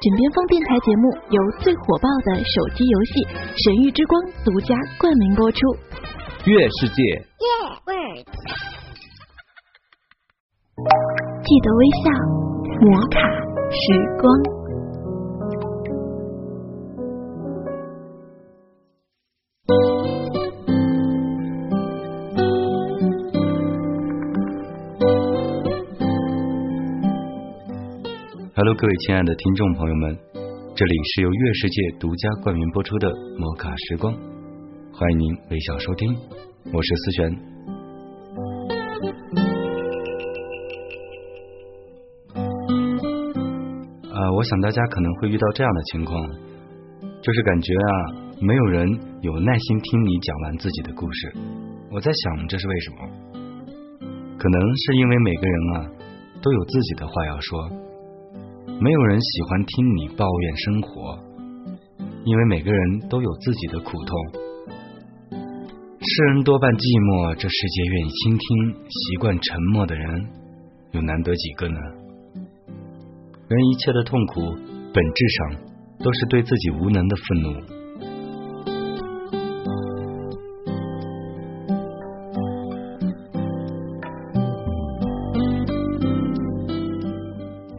枕边风电台节目由最火爆的手机游戏《神域之光》独家冠名播出。月世界，记得微笑，摩卡时光。各位亲爱的听众朋友们，这里是由月世界独家冠名播出的摩卡时光，欢迎您微笑收听，我是思璇。啊，我想大家可能会遇到这样的情况，就是感觉啊，没有人有耐心听你讲完自己的故事。我在想，这是为什么？可能是因为每个人啊，都有自己的话要说。没有人喜欢听你抱怨生活，因为每个人都有自己的苦痛。世人多半寂寞，这世界愿意倾听、习惯沉默的人，又难得几个呢？人一切的痛苦，本质上都是对自己无能的愤怒。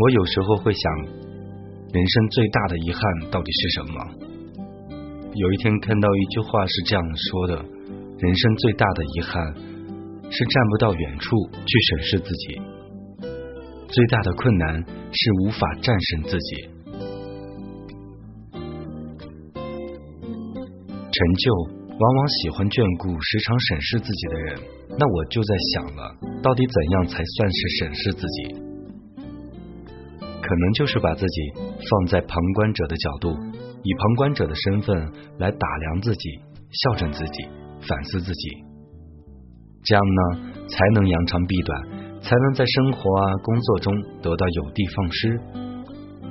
我有时候会想，人生最大的遗憾到底是什么？有一天看到一句话是这样说的：人生最大的遗憾是站不到远处去审视自己，最大的困难是无法战胜自己。成就往往喜欢眷顾时常审视自己的人，那我就在想了，到底怎样才算是审视自己？可能就是把自己放在旁观者的角度，以旁观者的身份来打量自己、校正自己、反思自己，这样呢，才能扬长避短，才能在生活啊、工作中得到有的放矢。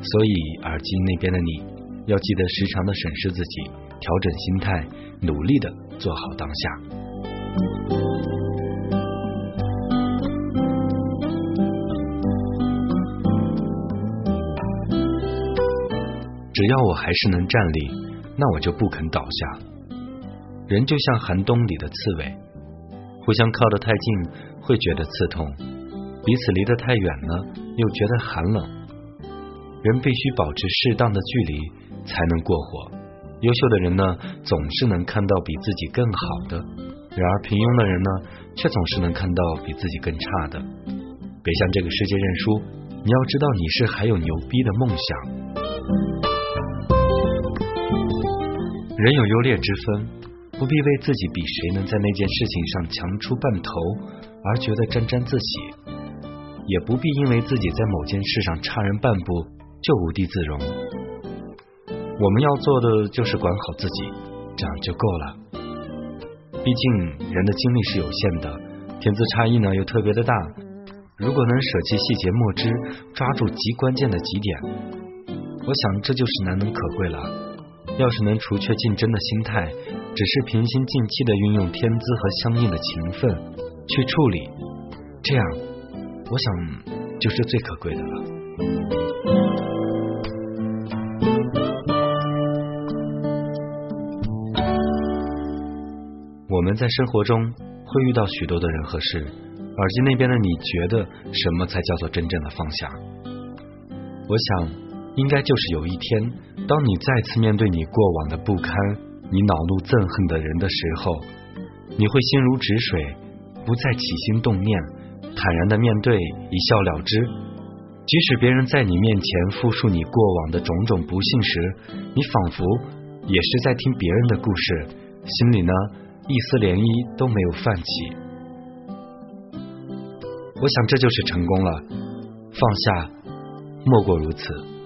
所以，耳机那边的你，要记得时常的审视自己，调整心态，努力的做好当下。只要我还是能站立，那我就不肯倒下。人就像寒冬里的刺猬，互相靠得太近会觉得刺痛，彼此离得太远呢，又觉得寒冷。人必须保持适当的距离才能过活。优秀的人呢，总是能看到比自己更好的；然而平庸的人呢，却总是能看到比自己更差的。别向这个世界认输，你要知道你是还有牛逼的梦想。人有优劣之分，不必为自己比谁能在那件事情上强出半头而觉得沾沾自喜，也不必因为自己在某件事上差人半步就无地自容。我们要做的就是管好自己，这样就够了。毕竟人的精力是有限的，天资差异呢又特别的大。如果能舍弃细节末枝，抓住极关键的几点，我想这就是难能可贵了。要是能除却竞争的心态，只是平心静气的运用天资和相应的勤奋去处理，这样，我想就是最可贵的了。我们在生活中会遇到许多的人和事，耳机那边的你觉得什么才叫做真正的放下？我想。应该就是有一天，当你再次面对你过往的不堪，你恼怒憎恨的人的时候，你会心如止水，不再起心动念，坦然的面对，一笑了之。即使别人在你面前复述你过往的种种不幸时，你仿佛也是在听别人的故事，心里呢一丝涟漪都没有泛起。我想这就是成功了，放下，莫过如此。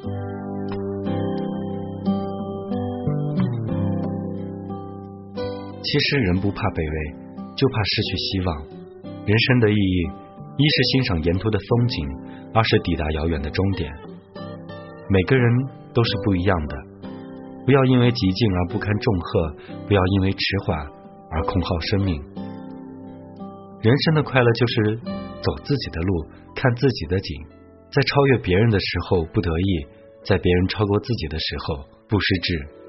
其实人不怕卑微，就怕失去希望。人生的意义，一是欣赏沿途的风景，二是抵达遥远的终点。每个人都是不一样的，不要因为极静而不堪重荷，不要因为迟缓而空耗生命。人生的快乐就是走自己的路，看自己的景，在超越别人的时候不得意，在别人超过自己的时候不失志。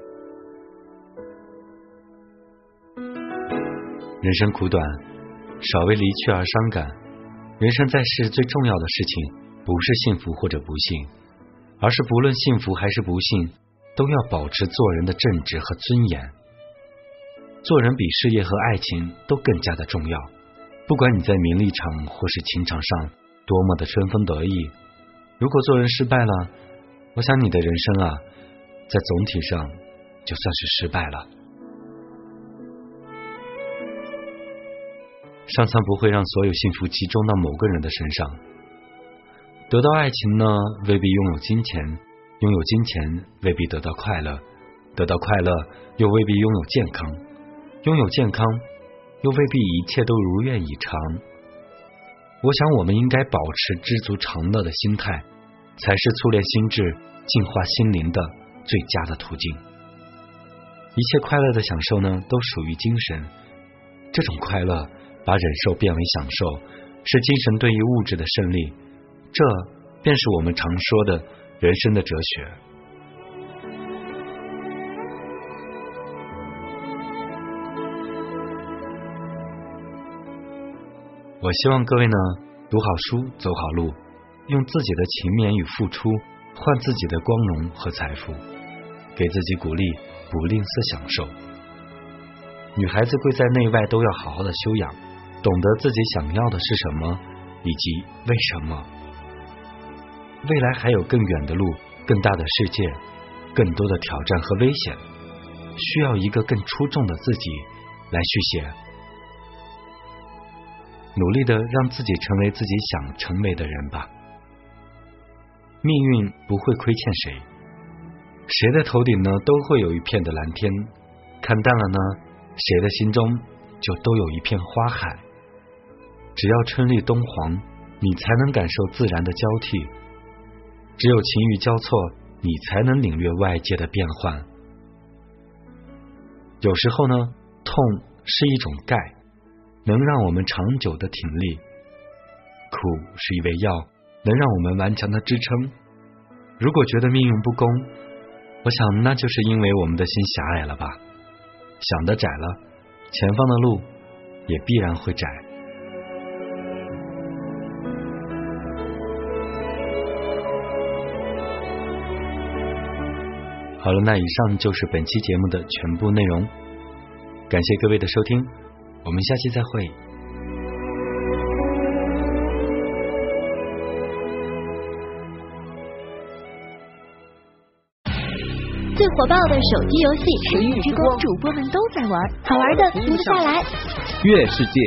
人生苦短，少为离去而伤感。人生在世最重要的事情，不是幸福或者不幸，而是不论幸福还是不幸，都要保持做人的正直和尊严。做人比事业和爱情都更加的重要。不管你在名利场或是情场上多么的春风得意，如果做人失败了，我想你的人生啊，在总体上就算是失败了。上苍不会让所有幸福集中到某个人的身上。得到爱情呢，未必拥有金钱；拥有金钱，未必得到快乐；得到快乐，又未必拥有健康；拥有健康，又未必一切都如愿以偿。我想，我们应该保持知足常乐的心态，才是淬炼心智、净化心灵的最佳的途径。一切快乐的享受呢，都属于精神。这种快乐。把忍受变为享受，是精神对于物质的胜利，这便是我们常说的人生的哲学。我希望各位呢，读好书，走好路，用自己的勤勉与付出换自己的光荣和财富，给自己鼓励，不吝啬享受。女孩子贵在内外都要好好的修养。懂得自己想要的是什么，以及为什么。未来还有更远的路，更大的世界，更多的挑战和危险，需要一个更出众的自己来续写。努力的让自己成为自己想成为的人吧。命运不会亏欠谁，谁的头顶呢都会有一片的蓝天，看淡了呢，谁的心中就都有一片花海。只要春绿冬黄，你才能感受自然的交替；只有晴雨交错，你才能领略外界的变换。有时候呢，痛是一种钙，能让我们长久的挺立；苦是一味药，能让我们顽强的支撑。如果觉得命运不公，我想那就是因为我们的心狭隘了吧？想的窄了，前方的路也必然会窄。好了，那以上就是本期节目的全部内容。感谢各位的收听，我们下期再会。最火爆的手机游戏《神域之光》，主播们都在玩，好玩的停不下来。月世界。